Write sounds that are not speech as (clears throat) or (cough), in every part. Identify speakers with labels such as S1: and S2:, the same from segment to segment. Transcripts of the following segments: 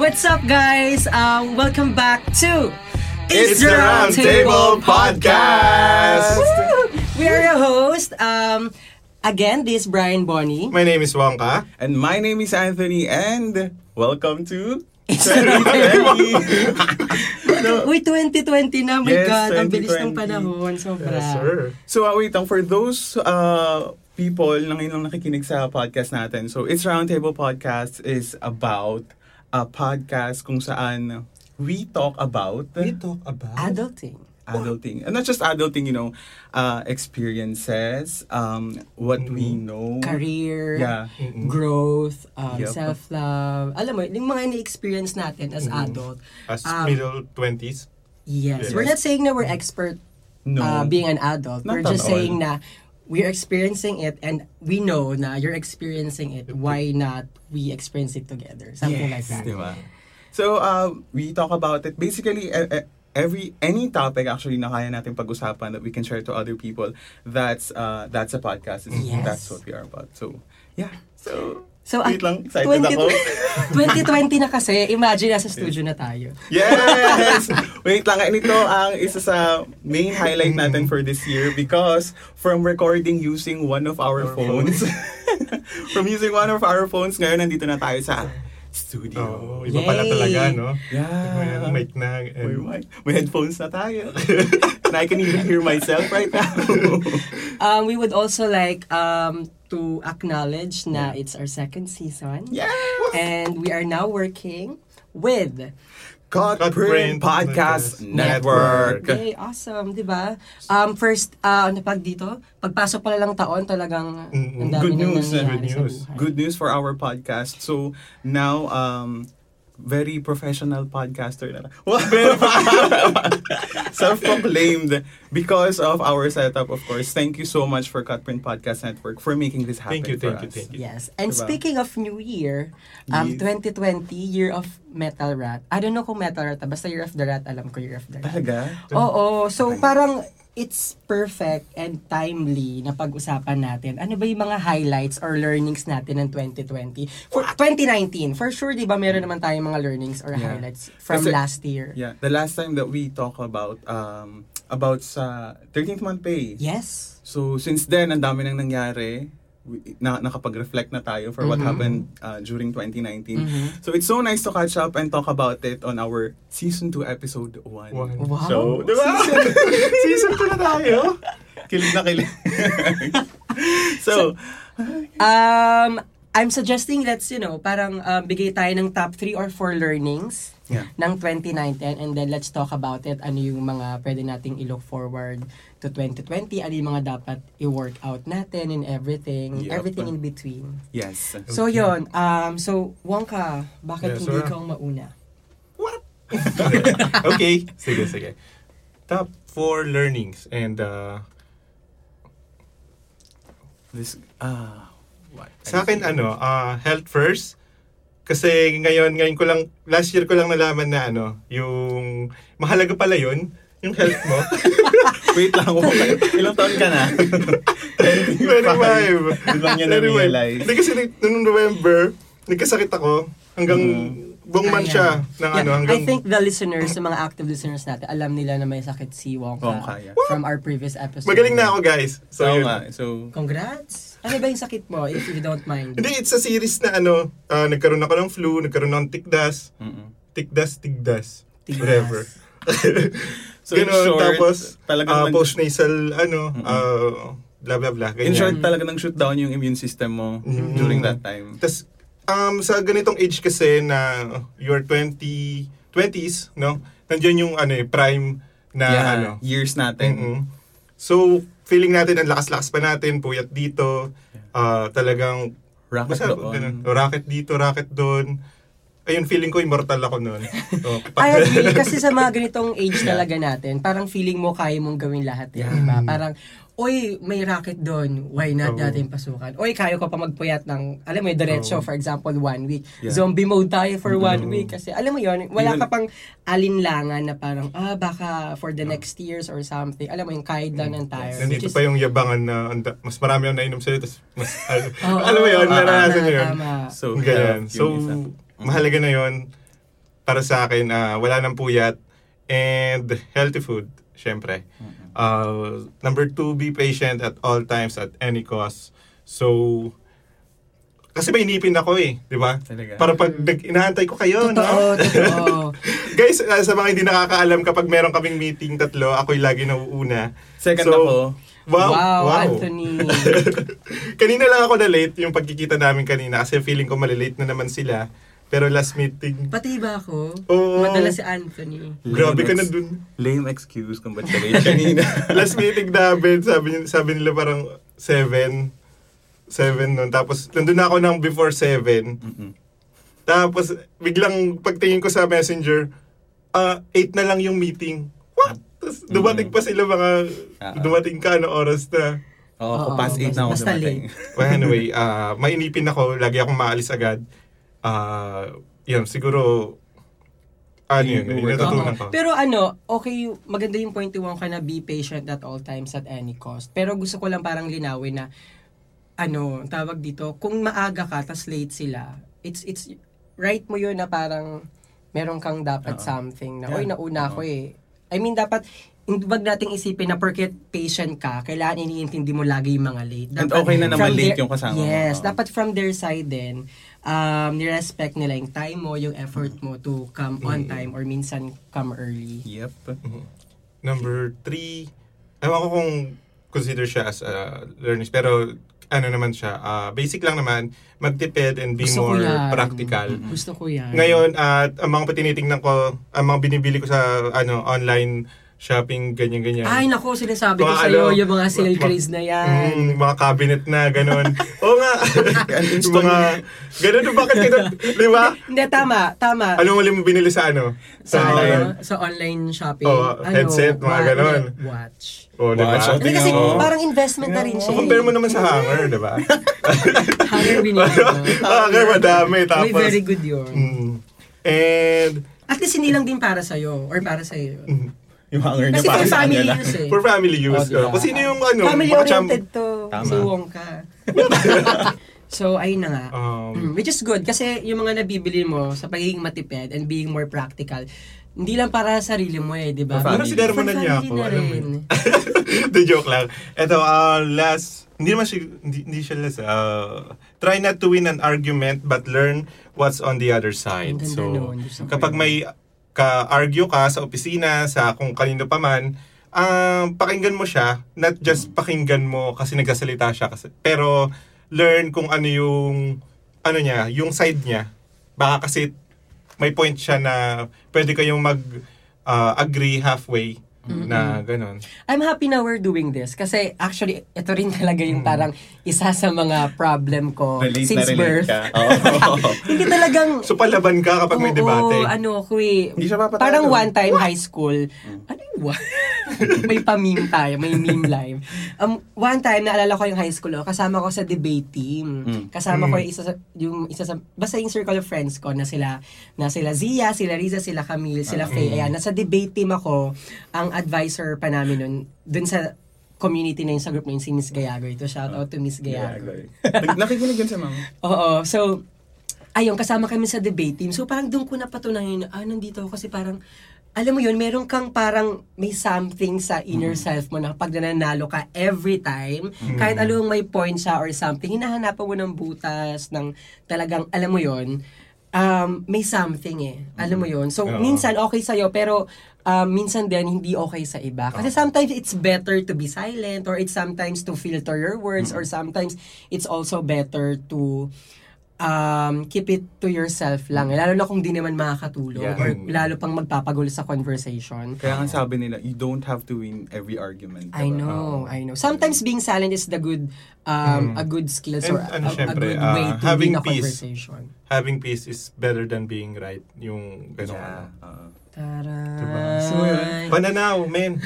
S1: What's up, guys? Um, welcome back to
S2: It's the Round Table Podcast.
S1: Woo! We are your host. Um, again, this is Brian Bonnie.
S2: My name is Wongka.
S3: And my name is Anthony and welcome to
S1: It's
S3: 2020. (laughs)
S1: Uy, 2020 na. My
S3: Yes,
S1: God, ang bilis ng
S3: 2020.
S1: panahon. Sobra.
S2: Yes, sir.
S3: so uh, wait lang, for those uh, people na ngayon lang nakikinig sa podcast natin, so It's Roundtable Podcast is about a podcast kung saan we talk about
S2: We talk about...
S1: Adulting.
S3: adulting. And not just adulting, you know, uh, experiences, um, what we know.
S1: Career,
S3: Yeah.
S2: Mm-mm.
S1: growth, um,
S3: Yup.
S1: self-love. Alam mo, yung mga ni-experience natin as adult.
S2: As
S1: Um,
S2: middle 20s.
S1: Yes.
S2: Yes.
S1: We're not saying na we're expert
S3: No.
S1: uh, being an adult.
S3: Not
S1: we're just
S3: all.
S1: saying na we're experiencing it and we know na you're experiencing it. Why not we experience it together? Something like that.
S3: Diba? So, uh, we talk about it. Basically, e- e- every any topic actually na kaya natin pag-usapan that we can share to other people, that's uh, that's a podcast.
S1: Yes.
S3: That's what we are about. So, yeah. So,
S1: So,
S3: wait lang. Excited
S1: 20
S3: ako.
S1: 2020 (laughs) na kasi, imagine nasa studio na tayo.
S3: Yes! Wait lang, and ito ang isa sa main highlight natin for this year because from recording using one of our
S2: Our
S3: phones, (laughs) from using one of our phones, ngayon nandito na tayo sa studio.
S2: Oh, iba pala
S1: Yay!
S2: talaga, no?
S3: Yeah.
S2: May mic na.
S3: May,
S2: And,
S3: mic. May headphones na tayo. (laughs) and I can even hear myself right now. (laughs)
S1: Um, we would also like um, to acknowledge na it's our second season.
S3: yes!
S1: And we are now working with
S3: Cut
S2: Cut
S3: Print
S2: Print
S3: Podcast Network.
S1: Okay, awesome, di ba? Um, first, uh, ano pag dito? Pagpasok pala lang taon, talagang dami
S3: Good news,
S2: good news.
S3: Good news for our podcast. So, now, um, very professional podcaster na. (laughs) Self-proclaimed because of our setup, of course. Thank you so much for Cut Print Podcast Network for making this happen
S2: Thank you, thank you,
S3: us.
S2: thank you.
S1: Yes. And
S3: Diba?
S1: speaking of New Year, um,
S3: Yes.
S1: 2020, Year of Metal Rat. I don't know kung Metal Rat, basta Year of the Rat, alam ko Year of the Rat.
S3: Talaga?
S1: Oo, so parang it's perfect and timely na pag-usapan natin. Ano ba yung mga highlights or learnings natin ng 2020? For 2019, for sure, di ba, meron naman tayong mga learnings or
S3: Yeah.
S1: highlights from
S3: Kasi-
S1: last year.
S3: Yeah, the last time that we talk about um about sa 13th month pay.
S1: Yes.
S3: So since then, ang dami nang nangyari. We- Na, nakapag-reflect na tayo for what
S1: Mhm.
S3: happened uh, during 2019.
S1: Mhm.
S3: So it's so nice to catch up and talk about it on our season 2 episode 1.
S2: One.
S1: Wow.
S3: So, di ba? season 2 (laughs) na tayo. Kilig na kilig. (laughs) so,
S1: Um, I'm suggesting let's, you know, parang um, bigay tayo ng top 3 or 4 learnings
S3: yeah.
S1: ng 2019 and then let's talk about it. Ano yung mga pwede nating i-look forward to 2020? Ano yung mga dapat i-work out natin and everything.
S3: Yep.
S1: Everything in between.
S3: Yes.
S1: So yon um so Wongka, bakit
S2: Yes,
S1: hindi
S2: sir.
S1: ka mauna?
S3: What? (laughs)
S2: okay, sige, sige. Top four learnings and uh,
S3: This, ah, what?
S2: sa akin ano, uh, health first. Kasi ngayon, ngayon ko lang, last year ko lang nalaman na ano, yung mahalaga pala yun, yung health mo. (laughs)
S3: Wait lang, ilang taon ka na?
S2: 25.
S3: Doon lang niya na-realize.
S2: Hindi kasi nung November, nagkasakit ako hanggang buong man siya ng
S1: Yeah,
S2: ano, hanggang
S1: I think the listeners, the mga active listeners natin, alam nila na may sakit si Wongka,
S3: Wongka, yeah.
S1: from our previous episode.
S2: magaling na ako guys. So,
S3: So,
S2: yun.
S3: nga, so,
S1: Congrats! Ano ba yung sakit mo, if you don't mind?
S2: Hindi, it's a series na ano, ah, nagkaroon ako ng flu, nagkaroon ng tikdas,
S3: mm
S2: tikdas, tigdas,
S1: Tigdas.
S2: whatever. (laughs)
S3: So, in
S2: Ganon,
S3: short,
S2: tapos,
S3: talagang
S2: ah,
S3: nag-
S2: postnasal, ano,
S3: Mm-mm.
S2: ah, blah, blah, blah.
S3: in
S2: ganyan.
S3: short, talaga nang shoot down yung immune system mo
S2: Mhm.
S3: during that time.
S2: Tapos, um, sa ganitong age kasi na your 20, 20s, no? Nandiyan yung ano eh, prime na
S3: yeah,
S2: ano.
S3: years natin.
S2: Mm-mm. So, feeling natin ang lakas-lakas pa natin, puyat dito, ah, talagang
S3: Rocket
S2: basta
S3: doon.
S2: ganun. Rocket dito, rocket doon. Ayun, feeling ko immortal ako noon. (laughs) Oh,
S1: I agree. Kasi sa mga ganitong age talaga natin, parang feeling mo kaya mong gawin lahat. Eh,
S3: Yeah.
S1: di ba? Parang, oy, may racket doon. Why not
S2: Oo.
S1: natin pasukan? Oy, kaya ko pa magpuyat ng, alam mo yung diretso,
S2: Oo.
S1: for example, one week.
S3: Yeah.
S1: Zombie mode tayo for one
S2: Oo.
S1: week. Kasi alam mo yon wala
S3: Even-
S1: ka pang alinlangan na parang, ah, baka for the next years or something. Alam mo yung kahit lang ng tayo.
S2: Nandito pa yung yabangan na anda- mas marami ang nainom sa'yo, tapos mas, (laughs) al-
S1: Oo,
S2: alam mo yun,
S1: oo,
S2: naranasan nyo yun.
S1: tama.
S3: So,
S2: Ganyan. So,
S3: isa.
S2: mahalaga na yun. para sa akin, ah, wala nang puyat and healthy food, syempre. Uh, number two, be patient at all times at any cost. So, kasi may inipin ako eh, di ba?
S3: Talaga?
S2: Para pag nag- inaantay ko kayo,
S1: Totoo,
S2: no?
S1: totoo. (laughs)
S2: Guys, ah, sa mga hindi nakakaalam, kapag meron kaming meeting tatlo, ako'y lagi nauuna.
S3: Second
S2: So,
S3: ako.
S2: Wow,
S1: wow,
S2: wow.
S1: Anthony. (laughs)
S2: kanina lang ako na late, yung pagkikita namin kanina, kasi feeling ko malilate na naman sila. Pero last meeting,
S1: Pati ba ako?
S2: Oo.
S1: Madala si Anthony.
S2: grabe ka na dun.
S3: Lame excuse kung ba't ka late kanina. (laughs)
S2: last meeting namin, sabi, niya- sabi nila parang 7. 7 nun. Tapos, nandun na ako ng before 7.
S3: Mm-mm.
S2: Tapos, biglang pagtingin ko sa messenger, ah 8 na lang yung meeting. What? Tapos, dumating pa sila mga,
S3: Ah.
S2: dumating ka, ano oras na.
S3: Oo, ako past 8 na ako dumating.
S2: Well, anyway, ah mainipin ako. Lagi akong maalis agad. Ah, yun, siguro, ano yun, natutunan ko.
S1: Pero ano, okay, maganda yung point one ka na be patient at all times at any cost. Pero gusto ko lang parang linawin na, ano, tawag dito, kung maaga ka, tas late sila, it's, it's, right mo yun na parang, meron kang dapat
S3: Oo.
S1: something na,
S3: Yeah.
S1: oy, nauna ako
S3: Oo.
S1: eh. I mean, dapat, hindi wag nating isipin na porket patient ka, kailangan iniintindi mo lagi yung mga late.
S3: And okay na naman late
S1: their-
S3: yung kasama mo.
S1: Yes, dapat from their side din, um, nirespect nila yung time mo, yung effort mo to come on
S2: Mm.
S1: time or minsan come early.
S3: Yep.
S2: Number three, ewan ko kung consider siya as a learning, pero ano naman siya, ah, basic lang naman, magtipid and be
S1: Gusto
S2: more practical.
S1: Gusto ko yan.
S2: Ngayon, at ang mga tinitingnan ko, ang mga binibili ko sa ano online shopping, ganyan-ganyan.
S1: Ay, nako, sinasabi ko sa'yo,
S2: ano,
S1: yung mga sale craze na yan.
S2: Mm, mga cabinet na, ganun. (laughs) Oo nga. yung mga, ganun, bakit kita, (laughs) di ba?
S1: Hindi, tama, tama.
S2: Anong huli mo binili sa ano?
S1: sa,
S2: Sa,
S1: ano, sa online shopping.
S2: Oo, headset, mga
S1: wa-
S2: ganon.
S1: Watch.
S2: oh, di ba?
S3: Watch out.
S1: Hindi kasi
S3: mo.
S1: parang investment na rin siya. eh.
S2: Compare mo naman sa hanger, di ba? (laughs)
S1: Hanger binili ko.
S2: hanger, madami. Tapos,
S1: Uy, very good yun.
S2: Mm. And,
S1: At least hindi lang din para sa'yo or para sa'yo.
S2: mm,
S3: Yung hanger niya
S1: Kasi
S3: para
S1: for
S3: sa
S1: family
S3: kanya lang.
S1: use eh.
S2: for family use.
S1: Oh, diba?
S2: uh, kung sino yung ano,
S1: Family
S2: mga cham-
S1: oriented to.
S3: Tama.
S1: Si Wongka. (laughs) so, ayun na nga.
S2: Um,
S1: Mm, Which is good kasi yung mga nabibili mo sa pagiging matipid and being more practical, hindi lang para sa sarili mo eh, di ba?
S2: Pero
S3: family.
S2: sinermonan
S1: For
S2: niya
S1: family
S2: ako.
S1: na
S2: Alam mo
S1: rin.
S2: yun. (laughs) The joke lang. Ito, uh, last, hindi naman siya, hindi, hindi siya last. Uh, try not to win an argument but learn what's on the other side.
S1: Ang ganda
S2: So,
S1: nun. Gusto ko
S2: kapag
S1: yun.
S2: may ka-argue ka sa opisina, sa kung kanino pa man, um, pakinggan mo siya, not just pakinggan mo kasi nagsasalita siya. Kasi, pero learn kung ano yung, ano niya, yung side niya. Baka kasi may point siya na pwede kayong mag uh, agree halfway na ganon.
S1: I'm happy na we're doing this kasi actually ito rin talaga yung
S2: Mm.
S1: parang isa sa mga problem ko
S3: Relate na
S1: since
S3: relate
S1: birth.
S3: ka. (laughs) Oo.
S1: hindi talagang
S2: So palaban ka kapag may
S1: Oo,
S2: debate.
S1: ano ko eh.
S3: Hindi siya papatalo.
S1: Parang one time high school. Ano yung one? (laughs) may pa-meme tayo, may meme live. Um, one time, naalala ko yung high school, oh, kasama ko sa debate team.
S3: Mm.
S1: Kasama
S2: Mm.
S1: ko yung isa sa, yung isa sa, basta yung circle of friends ko na sila, na sila Zia, sila Riza, sila Camille, sila
S3: Ah.
S1: Faye. Ayan, nasa debate team ako, ang advisor pa namin nun, dun sa community na yun, sa group na yun, si Miss Gayago. Ito, shout out to Miss Gayago.
S3: Nag- Nakikinig yun sa mama. (laughs)
S1: Oo. So, ayun, kasama kami sa debate team. So, parang doon ko napatunayan na, ah, nandito ako kasi parang, alam mo yun, meron kang parang may something sa inner self mo na pag nananalo ka every time, kahit anong may point siya or something, hinahanapan mo ng butas, ng talagang, alam mo yun, um, may something eh. Alam mo yun. So,
S2: Oo.
S1: minsan okay sa'yo, pero um, minsan din hindi okay sa iba. Kasi sometimes it's better to be silent or it's sometimes to filter your words or sometimes it's also better to um, keep it to yourself lang. Lalo na kung di naman makakatulong
S3: Yeah.
S1: or lalo pang magpapagulo sa conversation.
S3: Kaya nga sabi nila, you don't have to win every argument.
S1: I
S3: diba?
S1: know, I know. Sometimes being silent is the good, um, a good skills or
S2: And ano,
S1: a, a
S2: syempre,
S1: good
S2: ah,
S1: way to
S2: having
S1: win a
S2: peace.
S1: conversation.
S2: Having peace is better than being right. Yung gano'n.
S3: Yeah. oo.
S1: Taray.
S2: Diba?
S3: So, yun.
S2: Pananaw, men.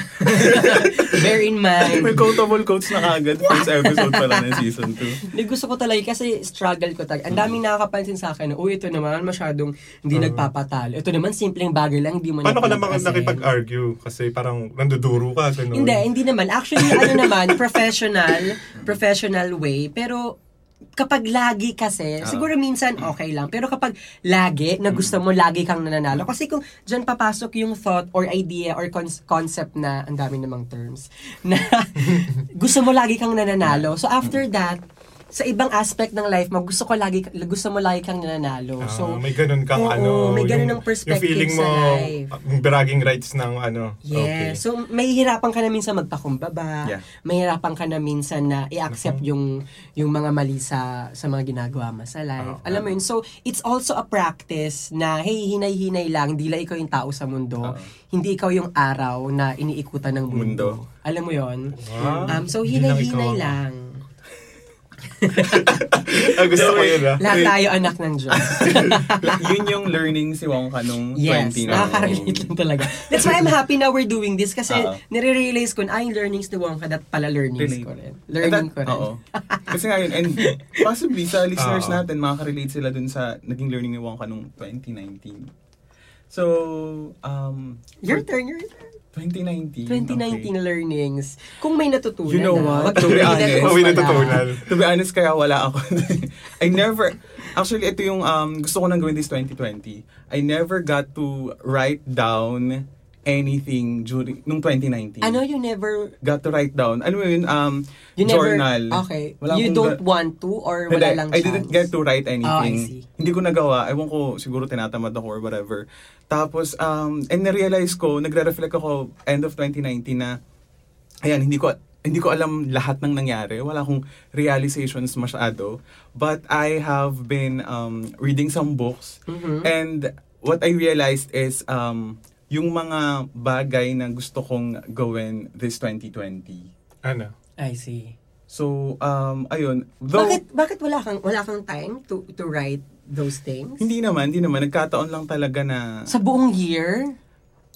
S2: (laughs)
S1: Bear in mind.
S3: May quotable quotes na kagad. First episode pa lang ng season 2.
S1: Hindi gusto ko talaga kasi struggle ko talaga. Ang daming nakakapansin sa akin uy, ito naman masyadong hindi
S2: Uh.
S1: nagpapatalo. Ito naman simpleng bagay lang, hindi mo
S2: Paano ka
S1: na
S2: naman nakipag-argue? Kasi parang nanduduro ka, gano'n.
S1: Hindi, hindi naman. Actually, ano naman, (laughs) professional, professional way. Pero, kapag lagi kasi,
S3: Oo.
S1: siguro minsan okay lang. Pero kapag lagi, na gusto mo lagi kang nananalo. Kasi kung dyan papasok yung thought or idea or con- concept na, ang dami namang terms, (laughs) na gusto mo lagi kang nananalo. So after that, sa ibang aspect ng life mo, gusto ko lagi, gusto mo lagi kang nananalo.
S2: Ah,
S1: So,
S2: may ganun kang
S1: Oo,
S2: ano.
S1: may ganun
S2: yung-
S1: ng perspective
S2: Yung feeling
S1: sa
S2: mo,
S1: life.
S2: yung bragging rights ng ano.
S1: Yeah. So, may hirapan ka na minsan magpakumbaba.
S3: Yeah.
S1: May hirapan ka na minsan na i-accept yung yung mga mali sa sa mga ginagawa mo sa life.
S2: Oo.
S1: Alam mo yun? So, it's also a practice na, hey, hinay-hinay lang. Hindi lang ikaw yung tao sa mundo.
S3: Oo.
S1: Hindi ikaw yung araw na iniikutan ng mundo.
S3: Mundo.
S1: Alam mo yon
S2: Wow.
S1: Um, so, hinay-hinay
S2: ikaw.
S1: lang. (laughs)
S2: ah, gusto ko yun ah.
S1: Lahat tayo anak ng Diyos. (laughs)
S3: Yun yung learning si Wongka nung
S1: Yes,
S3: 20 na.
S1: nakaka-relate lang talaga. That's why I'm happy now we're doing this kasi
S3: Oo.
S1: nire-realize ko na ay, learnings ni Wongka that pala learnings
S3: Relate.
S1: ko rin.
S3: And
S1: Learning
S3: that-
S1: ko rin.
S3: Oo. Kasi nga yun, and possibly sa (laughs) listeners
S2: Oo.
S3: natin, makaka-relate sila dun sa naging learning ni Wongka nung 2019. So, um,
S1: Your turn, your turn.
S3: 2019.
S1: 2019 learnings. Kung may natutunan
S3: You know what? To be (laughs) honest,
S2: may
S1: na
S2: natutunan.
S3: To be honest, kaya wala ako. (laughs) I never, actually, ito yung um, gusto ko nang gawin this 2020. I never got to write down anything during, nung 2019.
S1: Ano, you never,
S3: Got to write down. Ano yun, um,
S1: you never,
S3: journal.
S1: okay.
S3: Wala
S1: you don't
S3: ga-
S1: want to or
S3: Hindi,
S1: wala lang
S3: I
S1: chance?
S3: didn't get to write anything.
S1: Oh, I see.
S3: Hindi ko nagawa. Ewan ko, siguro tinatamad ako or whatever. Tapos, um, and na-realize ko, nagre-reflect ako end of 2019 na, ayan, hindi ko hindi ko alam lahat ng nangyari. Wala akong realizations masyado. But I have been um, reading some books.
S1: Mhm.
S3: And what I realized is um, yung mga bagay na gusto kong gawin this 2020.
S2: Ano?
S1: I see.
S3: So, um, ayun. Though,
S1: bakit, bakit wala kang, wala kang time to, to write those things?
S3: Hindi naman, hindi naman. Nagkataon lang talaga na...
S1: Sa buong year?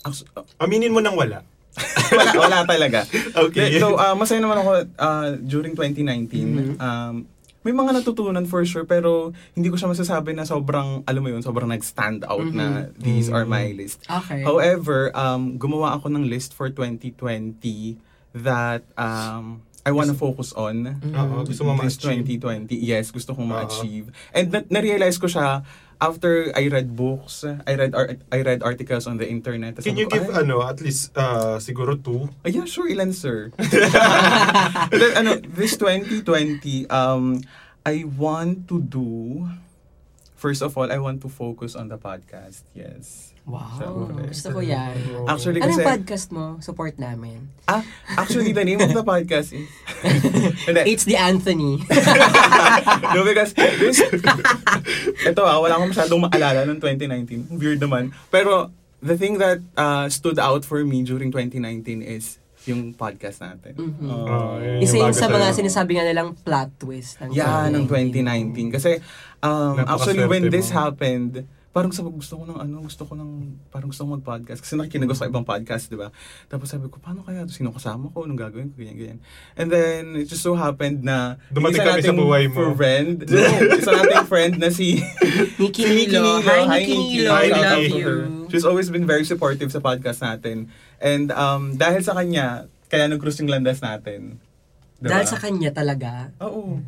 S3: Actu-
S2: Aminin mo nang wala. (laughs)
S3: wala, wala talaga.
S2: Okay.
S3: So, uh, masaya naman ako uh, during 2019.
S1: Mhm.
S3: Um, may mga natutunan for sure, pero hindi ko siya masasabi na sobrang, alam mo yun, sobrang nag-stand out na these are my list.
S1: Okay.
S3: However, um, gumawa ako ng list for 2020 that um, I wanna focus on.
S2: Oo, gusto mo
S3: This
S2: ma-achieve.
S3: 2020, yes, gusto kong ma-achieve. And na- na-realize ko siya after I read books, I read ar- I read articles on the internet.
S2: Can
S3: sabi
S2: you
S3: ko,
S2: give
S3: "Ay,
S2: ano, at least uh, siguro two?
S3: Ah, yeah, sure, ilan, sir? (laughs) Then, ano, this 2020, um, I want to do, first of all, I want to focus on the podcast. Yes.
S1: Wow. Gusto ko yan.
S3: Actually,
S1: Anong
S3: kasi,
S1: podcast mo? Support namin.
S3: ah, actually, the name of the podcast is. (laughs)
S1: It's the Anthony. (laughs)
S3: no, because this, (laughs) ito ah, wala akong masyadong maalala ng 2019. Weird naman. Pero, the thing that uh, stood out for me during 2019 is yung podcast natin.
S1: Mhm.
S2: Oh, yun
S1: Isa
S2: yung
S1: yun sa mga sinasabi nga nilang plot twist. Ng
S3: Yeah, ng 2019. Kasi, um, actually, when this
S2: mo.
S3: happened, parang sabi ko, gusto ko ng ano, gusto ko ng, parang gusto ko mag-podcast. Kasi nakikinig ako sa ibang podcast, di ba? Tapos sabi ko, paano kaya? Sino kasama ko? Anong gagawin ko? Ganyan, ganyan. And then, it just so happened na,
S2: Dumating kami sa buhay mo.
S3: Friend, (laughs) no, isa nating friend na si, (laughs)
S1: Nikki
S3: si Nikki
S1: Nilo. Hi, Nikki Nilo.
S2: Hi,
S1: I love
S2: Nikki.
S1: you.
S3: She's always been very supportive sa podcast natin. And um, dahil sa kanya, kaya nag-cruise yung landas natin. Diba?
S1: Dahil sa kanya talaga.
S3: Oo.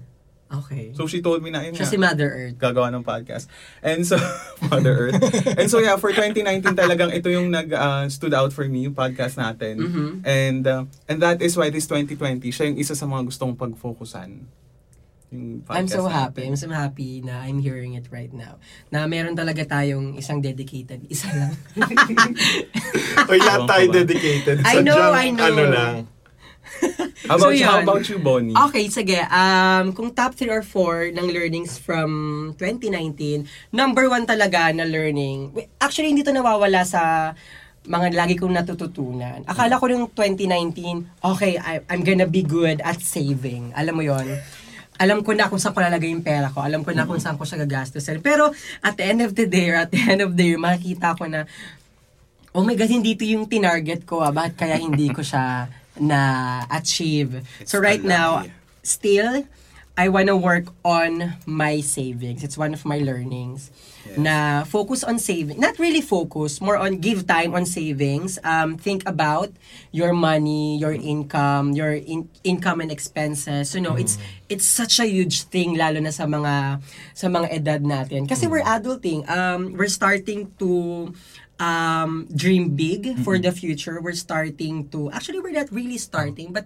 S1: Okay.
S3: So she told me na, yun
S1: Siya
S3: nga,
S1: si Mother Earth.
S3: gagawa ng podcast. And so, (laughs) Mother Earth. And so yeah, for 2019 talagang ito yung nag uh, stood out for me, yung podcast natin.
S1: Mhm.
S3: And uh, and that is why this 2020, siya yung isa sa mga gustong pag-focusan. Yung
S1: I'm so
S3: podcast
S1: happy. I'm
S3: natin.
S1: so happy na I'm hearing it right now. Na meron talaga tayong isang dedicated. Isa lang. (laughs)
S2: Oy, lahat tayo dedicated.
S1: I know,
S2: Sadyang
S1: I know.
S2: Ano lang. (laughs)
S3: How about,
S1: So,
S3: you, how
S1: yun.
S3: about you, Bonnie?
S1: Okay, sige. Um, kung top 3 or 4 ng learnings from 2019, number 1 talaga na learning. Actually, hindi to nawawala sa mga lagi kong natututunan. Akala ko nung 2019, okay, I, I'm gonna be good at saving. Alam mo yon alam ko na kung saan ko lalagay yung pera ko. Alam ko na kung saan ko siya gagastusin. Pero at the end of the day, or at the end of the year, makikita ko na, oh my God, hindi to yung tinarget ko. Ah. Bakit kaya hindi ko siya na-achieve? So
S3: It's
S1: right
S3: a
S1: now, still, I wanna work on my savings. It's one of my learnings.
S3: Yes.
S1: Na focus on saving. Not really focus, more on give time on savings. Um, think about your money, your income, your in- income and expenses. You know, it's it's such a huge thing lalo na sa mga sa mga edad natin. Kasi we're adulting. Um, we're starting to um, dream big for the future. We're starting to actually we're not really starting, but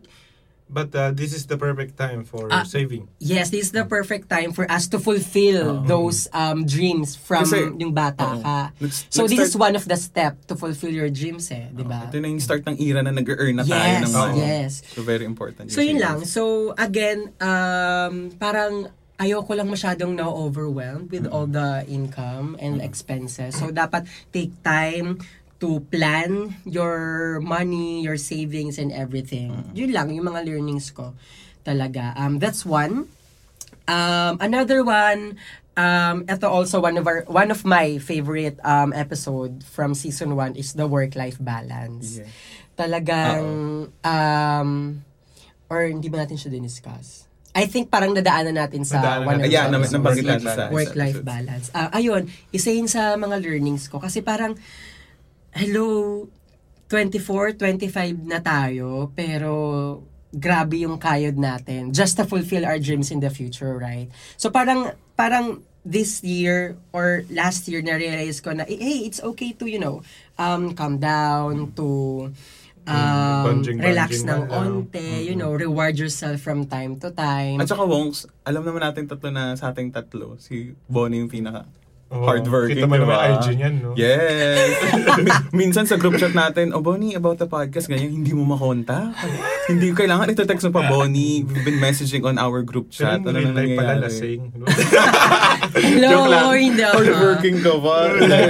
S2: But uh, this is the perfect time for
S1: Ah,
S2: saving.
S1: Yes, this is the perfect time for us to fulfill those um dreams from
S3: Kasi-
S1: yung bata
S3: Oo.
S1: ka.
S3: Let's-
S1: so
S3: let's
S1: this is
S3: start-
S1: one of the step to fulfill your dreams eh, di ba?
S3: Ito na yung start ng era na nag-earn na tayo
S1: Yes,
S3: ng money.
S1: yes.
S3: So, very important.
S1: So yun lang. So again, um parang ayoko lang masyadong na overwhelmed with all the income and expenses. So dapat take time to plan your money, your savings and everything. Yun lang yung mga learnings ko talaga. Um that's one. Um another one um ito also one of our one of my favorite um episode from season 1 is the work life balance.
S3: Yeah.
S1: Talagang um or hindi ba natin siya diniscuss? I think parang nadaanan natin sa
S2: Nadaanan
S1: one of
S2: natin.
S1: the
S3: Yeah,
S1: episodes.
S3: nabanggit
S2: Work-life
S3: natin sa
S1: work-life
S3: episodes.
S1: balance. Ah, ayun, isa yun sa mga learnings ko. Kasi parang, hello, 24, 25 na tayo, pero grabe yung kayod natin just to fulfill our dreams in the future, right? So parang, parang this year or last year na-realize ko na, hey, it's okay to, you know, um, calm down, to um,
S2: Banjing-banjing
S1: relax
S2: na
S1: ng onte, you know, reward yourself from time to time.
S3: At saka, Wongs, alam naman natin tatlo na sa ating tatlo, si Bonnie yung pinaka
S2: Oo.
S3: hardworking.
S2: Kita mo naman
S3: diba?
S2: yung IG niyan, no?
S3: Yes. (laughs) Mi- Minsan sa group chat natin, oh Bonnie, about the podcast, ganyan, hindi mo makonta. hindi kailangan ito text mo pa, Bonnie. We've been messaging on our group
S2: Pero
S3: chat.
S2: yung
S3: Ano na
S2: life pala
S3: nangyayari?
S2: lasing. (laughs)
S1: Hello, hindi ako.
S3: Hardworking ka ba?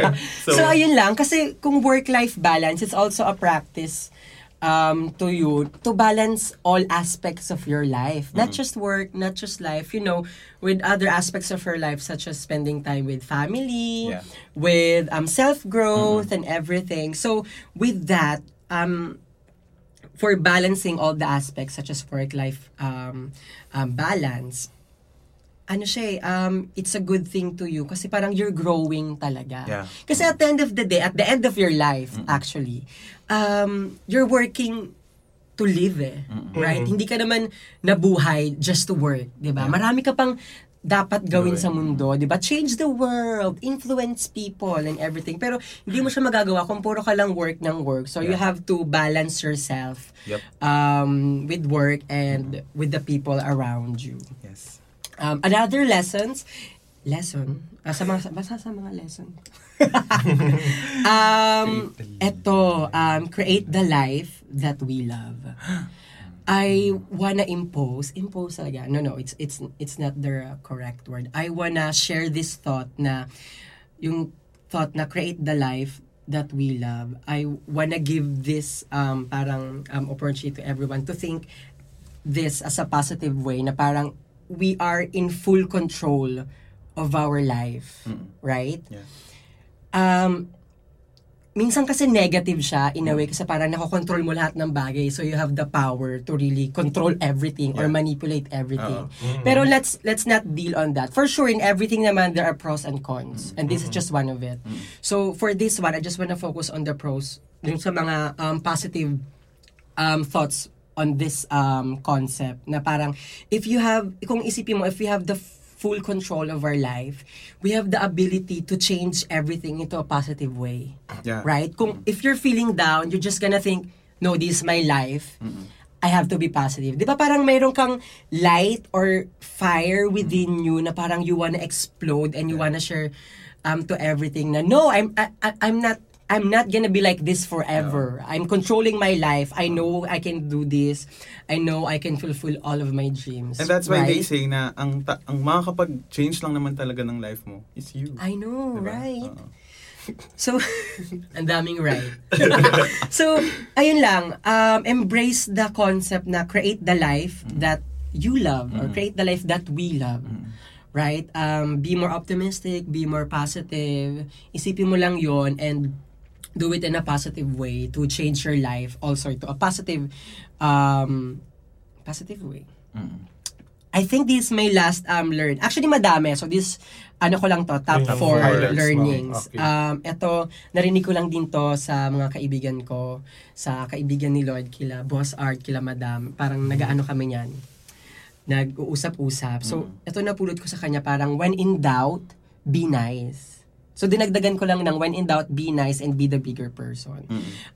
S3: (laughs)
S1: So, ayun lang. Kasi kung work-life balance, it's also a practice um, to you to balance all aspects of your life. Not just work, not just life, you know, with other aspects of your life such as spending time with family,
S3: Yeah.
S1: with um, self-growth and everything. So, with that, um, for balancing all the aspects such as work-life um, um, balance, ano siya eh, um, it's a good thing to you kasi parang you're growing talaga.
S3: Yeah.
S1: Kasi at the end of the day, at the end of your life, actually, um, you're working to live eh. Right? Hindi ka naman nabuhay just to work, di ba? Marami ka pang dapat gawin sa mundo, di ba? Change the world, influence people and everything. Pero hindi mo siya magagawa kung puro ka lang work ng work. So you
S3: Yeah.
S1: have to balance yourself
S3: Yep.
S1: um, with work and with the people around you.
S3: Yes.
S1: Um, another lessons, lesson, ah, sa mga, basta sa mga lesson. (laughs) um, eto, um, create the life that we love. (gasps) I wanna impose, impose talaga. No, no, it's it's it's not the correct word. I wanna share this thought na yung thought na create the life that we love. I wanna give this um parang um opportunity to everyone to think this as a positive way na parang we are in full control of our life, right?
S3: Yeah.
S1: Um minsan kasi negative siya in a way kasi parang nakokontrol mo lahat ng bagay so you have the power to really control everything or
S3: Yeah.
S1: manipulate everything.
S2: Oo.
S1: Pero let's let's not deal on that. For sure in everything naman there are pros and cons and this is just one of it. So for this one I just want to focus on the pros yung sa mga um, positive um, thoughts on this um, concept na parang if you have kung isipin mo if we have the full control of our life we have the ability to change everything into a positive way.
S3: Yeah.
S1: right? Kung if you're feeling down you're just gonna think no this is my life. I have to be positive. 'Di ba parang mayroon kang light or fire within you na parang you wanna explode and you wanna share um to everything na no, I'm I- I'm not I'm not gonna be like this forever. I'm controlling my life. I know I can do this. I know I can fulfill all of my dreams.
S3: And that's why they
S1: right?
S3: say na ang ta- ang makakapag-change lang naman talaga ng life mo is you.
S1: I know,
S3: Diba?
S1: right?
S3: Oo.
S1: So, (laughs) ang daming right. (laughs) so, ayun lang. Um, embrace the concept na create the life that you love or create the life that we love. Right? Um, be more optimistic, be more positive. Isipin mo lang yon and do it in a positive way to change your life also to a positive um, positive way.
S3: Mm.
S1: I think this is my last um learn. Actually, madami. So this, ano ko lang to, top
S2: Yung
S1: four
S2: highlights mo.
S1: learnings.
S2: Okay.
S1: Um, ito, narinig ko lang din to sa mga kaibigan ko, sa kaibigan ni Lord, kila Boss Art, kila Madam. Parang nagaano kami niyan. Nag-uusap-usap. So, ito napulot ko sa kanya, parang when in doubt, be nice. So, dinagdagan ko lang ng when in doubt, be nice and be the bigger person.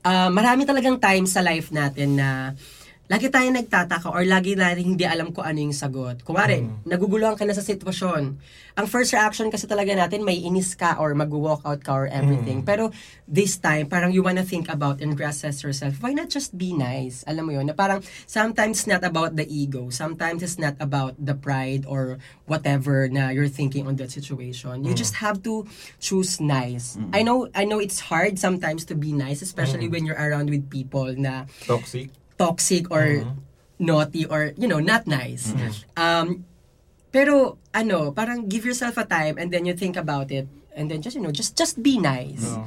S1: Ah, marami talagang times sa life natin na lagi tayo nagtataka or lagi natin hindi alam ko ano yung sagot. Kumari, naguguluhan ka na sa sitwasyon. Ang first reaction kasi talaga natin, may inis ka or mag-walk out ka or everything. Pero this time, parang you wanna think about and reassess yourself. Why not just be nice? Alam mo yun, na parang sometimes not about the ego. Sometimes it's not about the pride or whatever na you're thinking on that situation. You just have to choose nice. I know I know it's hard sometimes to be nice, especially when you're around with people na
S2: Toxic.
S1: Toxic or naughty or you know not nice. Um pero ano parang give yourself a time and then you think about it and then just you know just just be nice.
S2: No,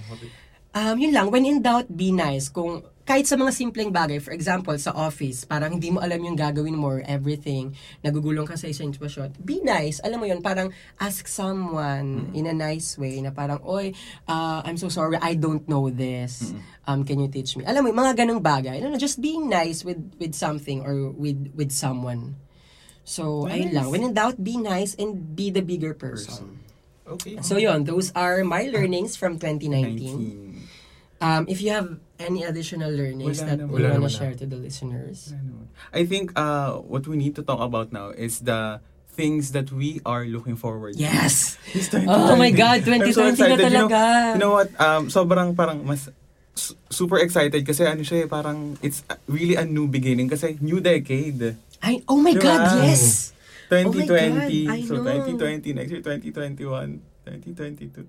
S1: um yun lang when in doubt be nice. Kung kahit sa mga simpleng bagay for example sa office parang hindi mo alam yung gagawin mo or everything nagugulong ka sa isang sitwasyon be nice. Alam mo yun parang ask someone in a nice way na parang oy uh, I'm so sorry I don't know this. Um can you teach me? Alam mo yung mga ganong bagay. Ano just being nice with with something or with with someone. So ayun lang. When in doubt be nice and be the bigger person,
S2: Okay.
S1: so yun those are my learnings from 2019
S3: 19.
S1: Um, if you have any additional learnings
S3: Wala
S1: that
S3: naman.
S1: you wanna
S2: naman
S1: share to the listeners.
S3: I think uh, what we need to talk about now is the things that we are looking forward to.
S1: Yes! Oh my
S3: 2020.
S1: God,
S3: I'm so
S1: 2020 na
S3: excited. You know-
S1: talaga.
S3: You know, what? Um, sobrang parang mas su- super excited kasi ano siya eh, parang it's really a new beginning kasi new decade.
S1: I, oh my
S3: Diba?
S1: God, yes! Oh my
S3: 2020.
S1: God, I
S3: so
S1: know.
S3: 2020, next year 2021, 2022.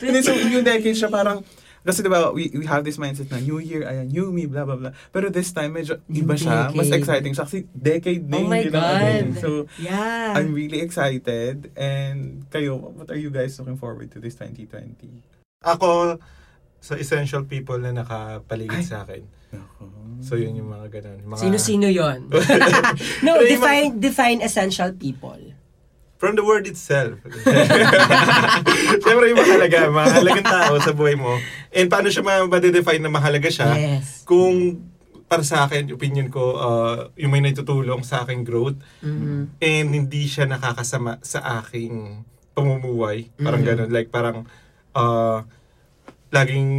S3: Hindi, so new decade siya parang kasi diba, we, we have this mindset na new year, ayan, new me, blah, blah, blah. Pero this time, medyo
S1: New
S3: iba siya. Mas
S1: decade.
S3: exciting siya kasi decade na
S1: Oh
S3: yung
S1: my. God.
S3: So,
S1: Yeah.
S3: I'm really excited. And kayo, what are you guys looking forward to this 2020?
S2: Ako, sa essential people na nakapaligid
S3: Ay.
S2: sa akin. So, yun yung mga ganun. Mga,
S1: Sino-sino yon? (laughs) no, define define essential people.
S2: From the word itself. (laughs) Siyempre yung mahalaga, mahalagang tao sa buhay mo. And paano siya ma- ma-define na mahalaga siya?
S1: Yes.
S2: Kung para sa akin, opinion ko, uh, yung may naitutulong sa aking growth
S1: Mhm.
S2: and hindi siya nakakasama sa aking pamumuhay. Parang
S1: Mhm.
S2: ganun. Like parang uh, laging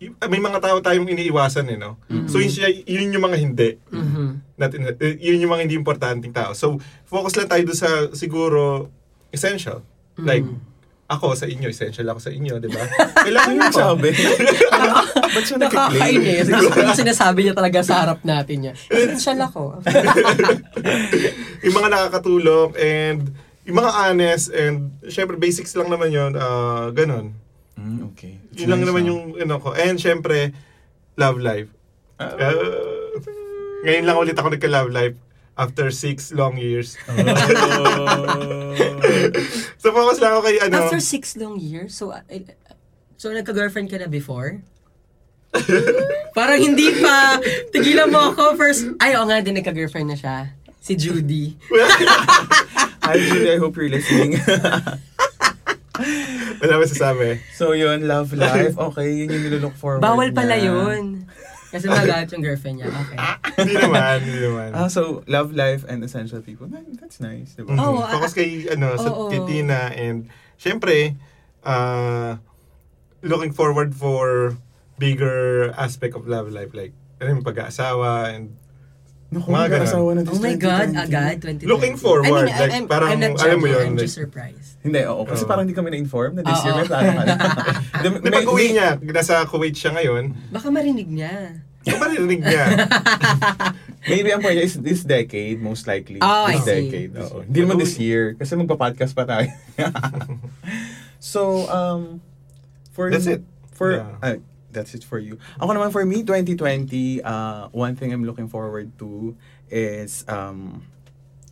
S2: may mga tao tayong iniiwasan eh, no? So yun, siya, yun yung mga hindi.
S1: Mhm.
S2: Natin, eh, yun yung mga hindi importanteng tao. So, focus lang tayo doon sa siguro essential. Like, ako sa inyo, essential ako sa inyo, di ba? (laughs) Kailangan nyo
S3: yung
S2: ko.
S3: sabi? Ba't siya nakiklaim?
S1: Nakakainis. Sinasabi niya talaga sa harap natin niya. Essential ako. (laughs)
S2: yung mga nakakatulong and yung mga honest and syempre basics lang naman yun, ah, ganun.
S3: Mm, okay.
S2: Yun lang naman yung ano ko. And syempre, love life.
S3: Ah.
S2: Ah, ngayon lang ulit ako nagka-love life after six long years. (laughs)
S3: Oh.
S2: so focus lang ako kay ano.
S1: After six long years, so, uh, so nagka-girlfriend ka na before? (laughs) Parang hindi pa. Tigilan mo ako first. Ay, oo nga, din nagka-girlfriend na siya. Si Judy. (laughs)
S3: Hi, Julie. I hope you're listening.
S2: Wala ba sasabi?
S3: so, yun. Love life. Okay, yun yung nilook forward
S1: Bawal pala
S3: niya.
S1: yun. Kasi magalit yung girlfriend niya. Okay.
S2: hindi naman, hindi naman.
S3: Ah, so, love life and essential people. That's nice, diba?
S2: Mhm.
S1: Oo,
S2: Focus kay ano sa
S1: oo.
S2: kay Tina and syempre uh, looking forward for bigger aspect of love life like ano yung pag-aasawa and
S3: Naku,
S2: Mga ganun.
S3: mag-aasawa na this
S1: Oh my God,
S3: 2020.
S1: agad, 2020.
S2: Looking forward, like,
S1: I'm,
S2: parang,
S1: I'm not
S2: alam mo yun,
S1: I'm
S2: like-
S1: just surprised.
S3: Hindi, oo. Kasi
S2: Oo.
S3: parang hindi kami na-inform na this
S1: Oo.
S3: year (laughs) may plano ka na. Di,
S2: Di pag uwi niya, nasa Kuwait siya ngayon,
S1: Baka marinig niya.
S2: ba narinig niya? (laughs)
S3: Maybe ang point niya is this decade, most likely.
S1: Oh, I
S3: this
S1: see.
S3: decade. Oo. Hindi naman this year. Kasi magpa-podcast pa tayo. (laughs) so, um, for
S2: That's it.
S3: For,
S2: Yeah.
S3: ah, that's it for you. Ako naman, for me, 2020, uh, one thing I'm looking forward to is, um,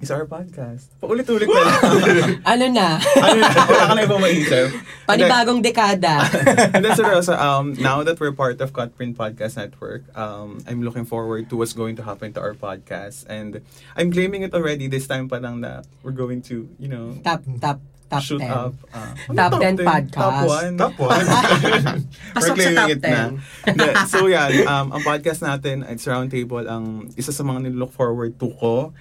S3: is our podcast. Paulit-ulit na lang. (laughs)
S1: Ano na?
S3: ano na, wala ka na ibang maisip.
S1: Panibagong dekada. (laughs)
S3: And then seryoso, um, now that we're part of Cutprint Podcast Network, um, I'm looking forward to what's going to happen to our podcast. And I'm claiming it already this time pa lang na we're going to, you know,
S1: top, top, top
S3: shoot
S1: 10.
S3: up. uh,
S1: Top 10
S3: 10?
S1: podcast.
S3: Top 1.
S2: Top one. (laughs)
S1: Pasok sa top (laughs) 10.
S3: Hindi, so yan, um, ang podcast natin, it's Roundtable, ang isa sa mga nilook forward to ko.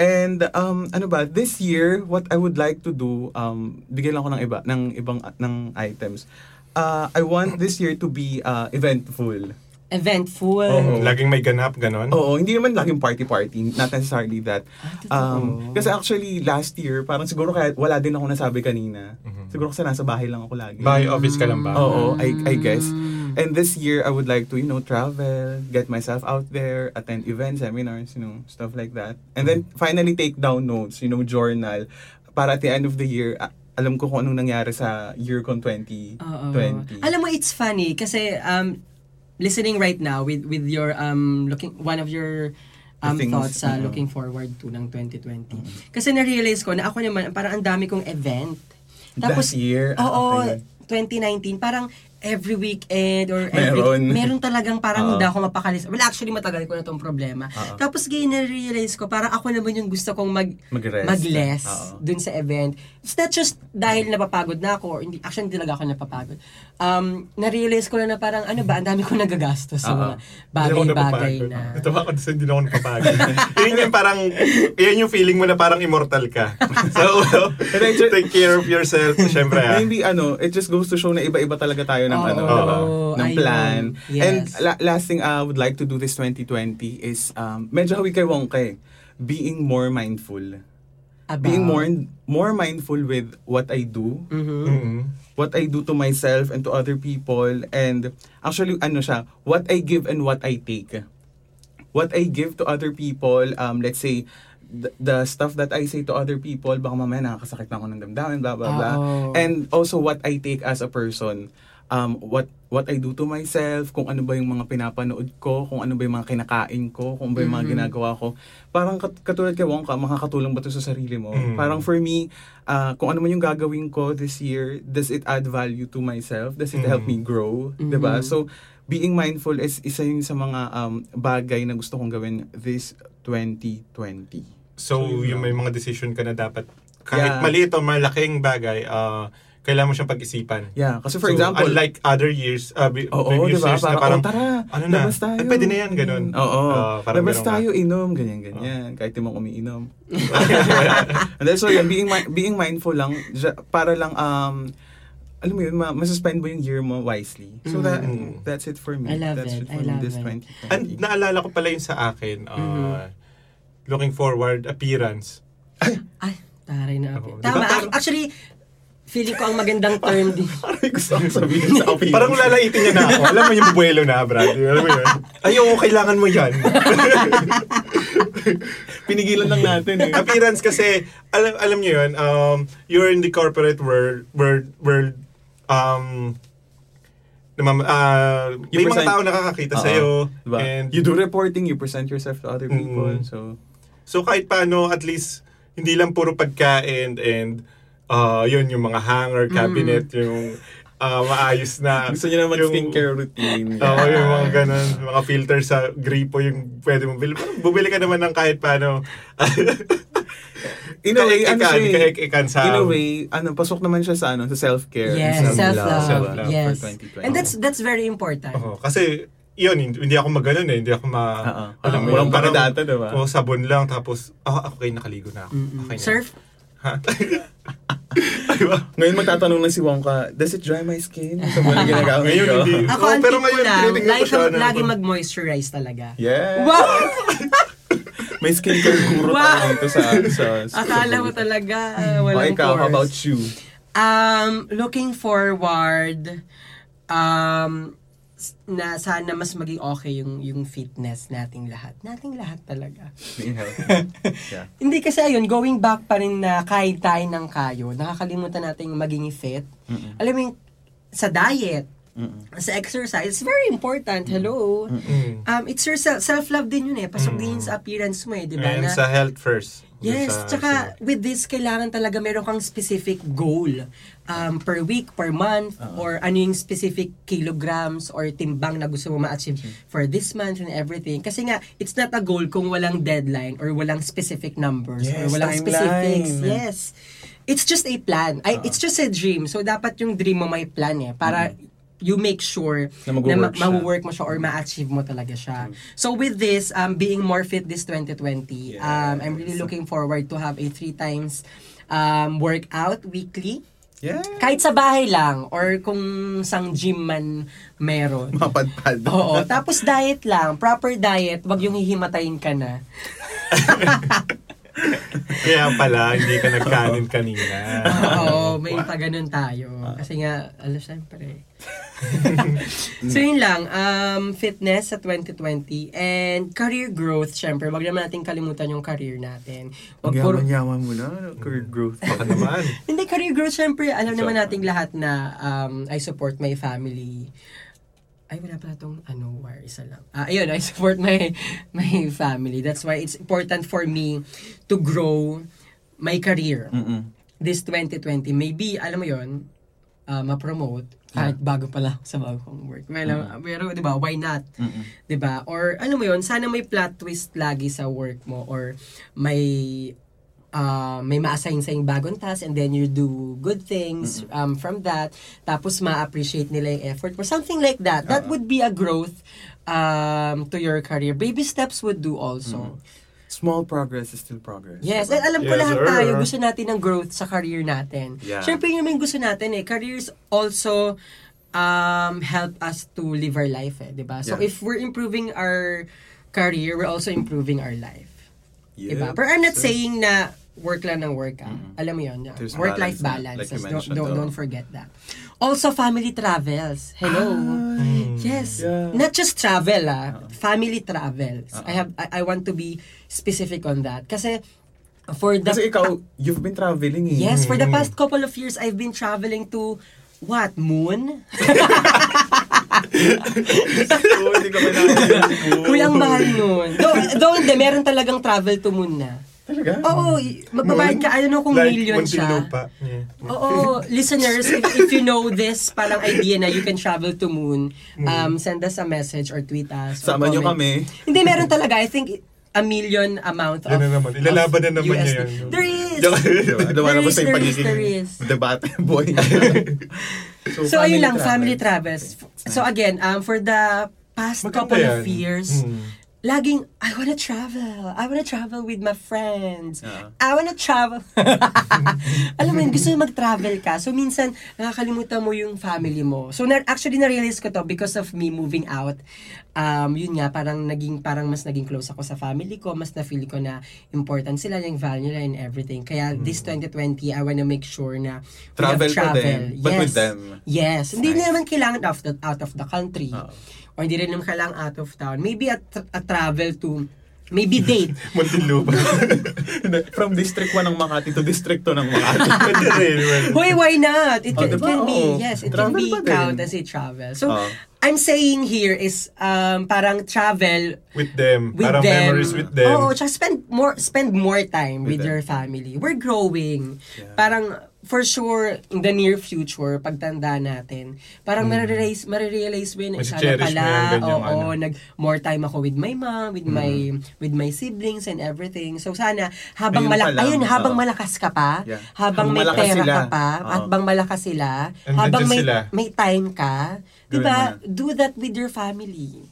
S3: And um ano ba, this year what I would like to do um bigyan lang ako ng iba ng ibang ng items. Uh, I want this year to be uh, eventful.
S1: Eventful.
S3: Oo.
S2: Laging may ganap, ganon.
S3: Oo, hindi naman laging party-party. Not necessarily that.
S1: Ah,
S3: Um, kasi actually, last year, parang siguro kaya wala din ako nasabi kanina. Siguro kasi nasa bahay lang ako lagi.
S2: Bahay office ka lang ba?
S3: Oo, I, I guess.
S1: Mm.
S3: And this year, I would like to, you know, travel, get myself out there, attend events, seminars, you know, stuff like that. And then, finally take down notes, you know, journal. Para at the end of the year, a- alam ko kung anong nangyari sa year kong 2020.
S1: Oo. Alam mo, it's funny kasi um, listening right now with with your um looking one of your um,
S3: things,
S1: thoughts sa
S3: oo.
S1: looking forward to ng 2020. Kasi na-realize ko na ako naman, parang ang dami kong event.
S3: Last year? Ah,
S1: Oo,
S3: okay.
S1: 2019, parang every weekend or every,
S3: Meron.
S1: meron talagang parang
S3: Oo.
S1: hindi ako mapakalis. Well, actually, matagal ko na tong problema.
S3: Oo.
S1: Tapos, ngayon na-realize ko, parang ako naman yung gusto kong mag,
S3: Mag-rest.
S1: mag-less
S3: Oo.
S1: dun sa event. It's not just dahil napapagod na ako, or hindi, actually, hindi talaga ako napapagod. Um, na-realize ko lang na parang, ano ba, ang dami ko nagagastos sa mga bagay-bagay na.
S2: Ito ako sa hindi na ako napapagod. (laughs) yun yung parang, yun yung feeling mo na parang immortal ka. (laughs) So, take care of yourself. Siyempre, ah.
S3: Hindi ano, it just goes to show na iba-iba talaga tayo ng
S1: Oo,
S3: ano, diba? ng
S1: ayun.
S3: plan.
S1: Yes.
S3: And la- last thing I would like to do this 2020 is um medyo hawi kay Wongka eh, being more mindful.
S1: About-
S3: Being more more mindful with what I do,
S1: Mhm.
S2: Mhm.
S3: what I do to myself and to other people and actually ano siya, what I give and what I take. What I give to other people, um let's say the, the stuff that I say to other people, baka mamaya nakakasakit na ako ng damdamin, blah, blah, blah.
S1: Oo.
S3: And also what I take as a person. Um, what what I do to myself, kung ano ba yung mga pinapanood ko, kung ano ba yung mga kinakain ko, kung ano ba yung mga
S1: Mhm.
S3: ginagawa ko. Parang kat- katulad kay Wongka, makakatulong ba to sa sarili mo?
S2: Mhm.
S3: Parang for me, ah, kung ano man yung gagawin ko this year, does it add value to myself? Does it help
S2: Mhm.
S3: me grow?
S1: Mhm.
S3: 'Di ba? So, being mindful is isa yun sa mga um, bagay na gusto kong gawin this 2020.
S2: So, yung may mga decision ka na dapat, kahit
S3: Yeah.
S2: maliit o malaking bagay, uh, kailangan mo siyang pag-isipan.
S3: Yeah, kasi for
S2: So,
S3: example,
S2: unlike other years, uh, be-
S3: Oo,
S2: previous
S3: di ba?
S2: years na
S3: Parang,
S2: parang,
S3: oh, tara,
S2: ano na,
S3: labas tayo.
S2: ay, pwede na yan, ganun.
S3: Oo,
S2: Ah, parang
S3: labas
S2: ganun nga.
S3: tayo, inom, ganyan-ganyan. Kahit di mo umiinom. (laughs) And then, so yun, being, mi- being mindful lang, para lang, um, alam mo yun, ma- masuspend mo yung year mo wisely. So that
S2: Mm.
S3: that's it for me.
S1: I love
S3: that's
S1: it.
S3: for
S1: I
S3: me
S1: love
S3: this
S1: it.
S3: 2020.
S2: And naalala ko pala yung sa akin, uh,
S1: Mhm.
S2: looking forward, appearance.
S1: Ay, taray na.
S2: Oo.
S1: Tama.
S2: Di ba parang-
S1: Ac- Actually, feeling ko ang magandang term din. (laughs)
S3: Parang gusto akong sabihin sa (laughs) opinion.
S2: Parang lalaitin niya na ako. Alam mo yung bubuelo na, Brad. Alam mo yun? Ay, oo, kailangan mo yan. (laughs)
S3: Pinigilan lang natin eh.
S2: appearance kasi, alam, alam niyo yun, um, you're in the corporate world, world, world um, namam, uh,
S3: You
S2: may mga
S3: present-
S2: tao nakakakita
S3: Oo.
S2: sa'yo.
S3: Diba?
S2: And,
S3: you do reporting, you present yourself to other people.
S2: Mm.
S3: So,
S2: So kahit paano, at least, hindi lang puro pagkain and uh, yun, yung mga hanger, cabinet, yung uh, maayos na.
S3: gusto niyo na
S2: yung-
S3: mag-skincare routine.
S2: Oo, yung mga ganun, mga filter sa gripo yung pwede mo bili. Bumili ka naman ng kahit paano. (laughs)
S3: In a way, ano siya in a way, ano, pasok naman siya sa ano, sa self-care.
S1: Yes, self-love.
S2: Self-love
S1: Yes.
S3: for 2020.
S1: And that's that's very important.
S2: Oo, kasi, yun, hindi ako maganon eh. Hindi ako ma... Mo
S3: Walang
S2: parang-
S3: pakidata, diba?
S2: Oo, sabon lang. Tapos, ah, okay, nakaligo na ako.
S1: Mm-mm.
S2: Okay na.
S1: Surf?
S2: Ha? diba?
S3: Ngayon magtatanong na si Wongka, does it dry my skin? Sa mga (laughs) ginagamit
S2: Ngayon,
S3: ko.
S2: hindi.
S1: Ako, ang
S2: pero
S1: tip ko
S2: ngayon,
S1: lang,
S2: tinitignan ko
S1: lagi,
S2: siya, ano,
S1: mag-moisturize talaga.
S3: Yeah.
S1: Wow! (laughs)
S3: May skincare guru
S1: Wow!
S3: dito sa... sa, sa
S1: Akala mo talaga, uh, walang
S3: ikaw, how
S1: pores.
S3: about you?
S1: Um, looking forward, um, na sana mas maging okay yung yung fitness nating lahat. Nating lahat talaga. (laughs)
S3: Yeah.
S1: Hindi kasi ayun, going back pa rin na kahit tayo ng kayo, nakakalimutan natin maging fit.
S3: Mm-mm.
S1: Alam mo yung, sa diet, Sa exercise, it's very important. Hello.
S2: Mm.
S1: Um, it's your self- self-love din yun eh. Pasok din yun sa appearance mo eh, di ba?
S2: And
S1: Na-
S2: sa health first.
S1: Yes,
S2: Sa-
S1: tsaka
S2: sa-
S1: with this, kailangan talaga meron kang specific goal um, per week, per month, or ano yung specific kilograms or timbang na gusto mo ma-achieve for this month and everything. Kasi nga, it's not a goal kung walang deadline or walang specific numbers or
S3: Yes,
S1: walang
S3: timeline.
S1: specifics. Yes. It's just a plan. Ay, it's just a dream. So, dapat yung dream mo may plan eh. Para you make sure
S3: Na mag-work
S1: ma- ma-work mo siya or ma-achieve mo talaga siya. So with this, um, being more fit this 2020, um, I'm really
S3: Yes.
S1: looking forward to have a three times um, workout weekly.
S3: Yeah.
S1: Kahit sa bahay lang or kung sang gym man meron. (laughs)
S3: Mapadpad.
S1: Oo. Tapos diet lang. Proper diet. Wag yung hihimatayin ka na. (laughs) (laughs)
S2: Kaya pala, hindi ka nagkanin kanina.
S1: Oo. May pa ganun tayo. Kasi nga, alam siyempre. (laughs) so yun lang, um, fitness sa 2020 and career growth, syempre, wag naman natin kalimutan yung career natin. Wag puro-
S3: yaman-yaman mo na. Career growth.
S2: Baka naman. (laughs)
S1: Hindi, career growth, syempre, alam
S3: So,
S1: naman nating lahat na um, I support my family. Ay, wala pala tong, ano, wire, isa lang. Ah, ayun, I support my, my family. That's why it's important for me to grow my career
S3: Mm-mm.
S1: this 2020. Maybe, alam mo yon uh, ma-promote kahit bago pa lang sa bago kong work. Well, uh, pero, di ba, why not?
S3: Mm-mm.
S1: 'di ba? Or ano mo 'yon, sana may plot twist lagi sa work mo or may uh, may ma-assign sa bagong task and then you do good things um, from that tapos ma-appreciate nila yung effort or something like that. That would be a growth um, to your career. Baby steps would do also.
S3: Small progress is still progress.
S1: Yes, and alam ko
S2: Yes,
S1: lahat
S2: sir.
S1: tayo, gusto natin ng growth sa career natin.
S3: Yeah.
S1: Siyempre, yun yung gusto natin eh. Careers also um, help us to live our life eh, di ba? So,
S3: Yeah.
S1: if we're improving our career, we're also improving our life.
S3: Yep.
S1: Diba? Pero I'm not
S3: So,
S1: saying na work lang ng work ah. Alam mo yun.
S3: There's
S1: Work-life
S3: balance like
S1: don't, don't, don't forget that. Also, family travels. Hello. Yes.
S3: Yeah.
S1: Not just travel ah. Family travels. I have I, I want to be specific on that. Kasi for the
S3: Kasi ikaw, you've been traveling eh.
S1: Yes, for the past couple of years I've been traveling to what? Moon?
S3: Oo, hindi ko pinakalimutan.
S1: Uy, ang mahal nun. Though, though hindi, meron talagang travel to moon na.
S3: Talaga?
S1: Oo, magbabayad ka, I don't know kung
S2: like,
S1: million siya.
S2: Muntinlupa. Yeah.
S1: Oo, listeners, if, if you know this parang idea na you can travel to moon, um, send us a message or tweet us. or
S3: Sama nyo
S1: comment.
S3: kami.
S1: Hindi, meron talaga. I think a million amount of
S2: Yan na naman. Ilalaban na
S1: of
S2: naman
S1: USD.
S2: niya yan.
S1: There is!
S3: Diba na
S1: There
S3: ba
S1: is,
S3: sa yung
S1: there is,
S3: pagiging
S1: there is.
S3: debate (laughs) boy? (laughs)
S1: So, ayun lang, family travels. So, again, um, for the past
S2: Maganda
S1: couple of
S2: yan.
S1: years,
S2: Mm.
S1: Laging, I wanna travel. I wanna travel with my friends.
S3: Ah.
S1: I wanna travel. (laughs) Alam mo yun, gusto mo mag-travel ka. So, minsan, nakakalimutan mo yung family mo. So, na- actually, na-realize ko to because of me moving out. Um, yun nga, parang naging, parang mas naging close ako sa family ko. Mas na-feel ko na important sila, yung value nila and everything. Kaya, this 2020, I wanna make sure na
S3: Travel
S1: travel.
S3: din, but with them.
S1: Yes.
S3: Nice.
S1: Hindi naman kailangan out of the, out of the country.
S3: Oo.
S1: Or hindi rin naman kailangan out of town. Maybe a, tra- a travel to, maybe date. (laughs)
S2: Muntinlupa. (laughs)
S3: From District 1 ng Makati to District 2 ng Makati. (laughs)
S2: Pwede rin. well.
S1: Hoy, why not? It
S3: Oh,
S1: can, it
S3: diba?
S1: can be,
S3: Oo.
S1: yes, it
S3: Travel
S1: can be count as a travel. So,
S3: Oo.
S1: I'm saying here is um parang travel
S2: With them.
S1: with
S2: Parang
S1: them.
S2: memories with them.
S1: Oo, tsaka spend more spend more time with,
S3: With
S1: your family. We're growing.
S3: Yeah.
S1: Parang for sure in the near future pagtanda natin, parang marirealize marirealize mo yun,
S2: Mas
S1: sana pala, oo,
S2: ano.
S1: nag more time ako with my mom, with my with my siblings and everything. So sana habang malak ayun habang
S3: oo.
S1: malakas ka pa,
S3: Yeah.
S1: habang
S3: Habang
S1: may pera
S3: sila.
S1: ka pa,
S3: Oo.
S1: habang malakas sila,
S2: Andyan
S1: habang may
S2: sila.
S1: may time ka, 'di ba? Do that with your family.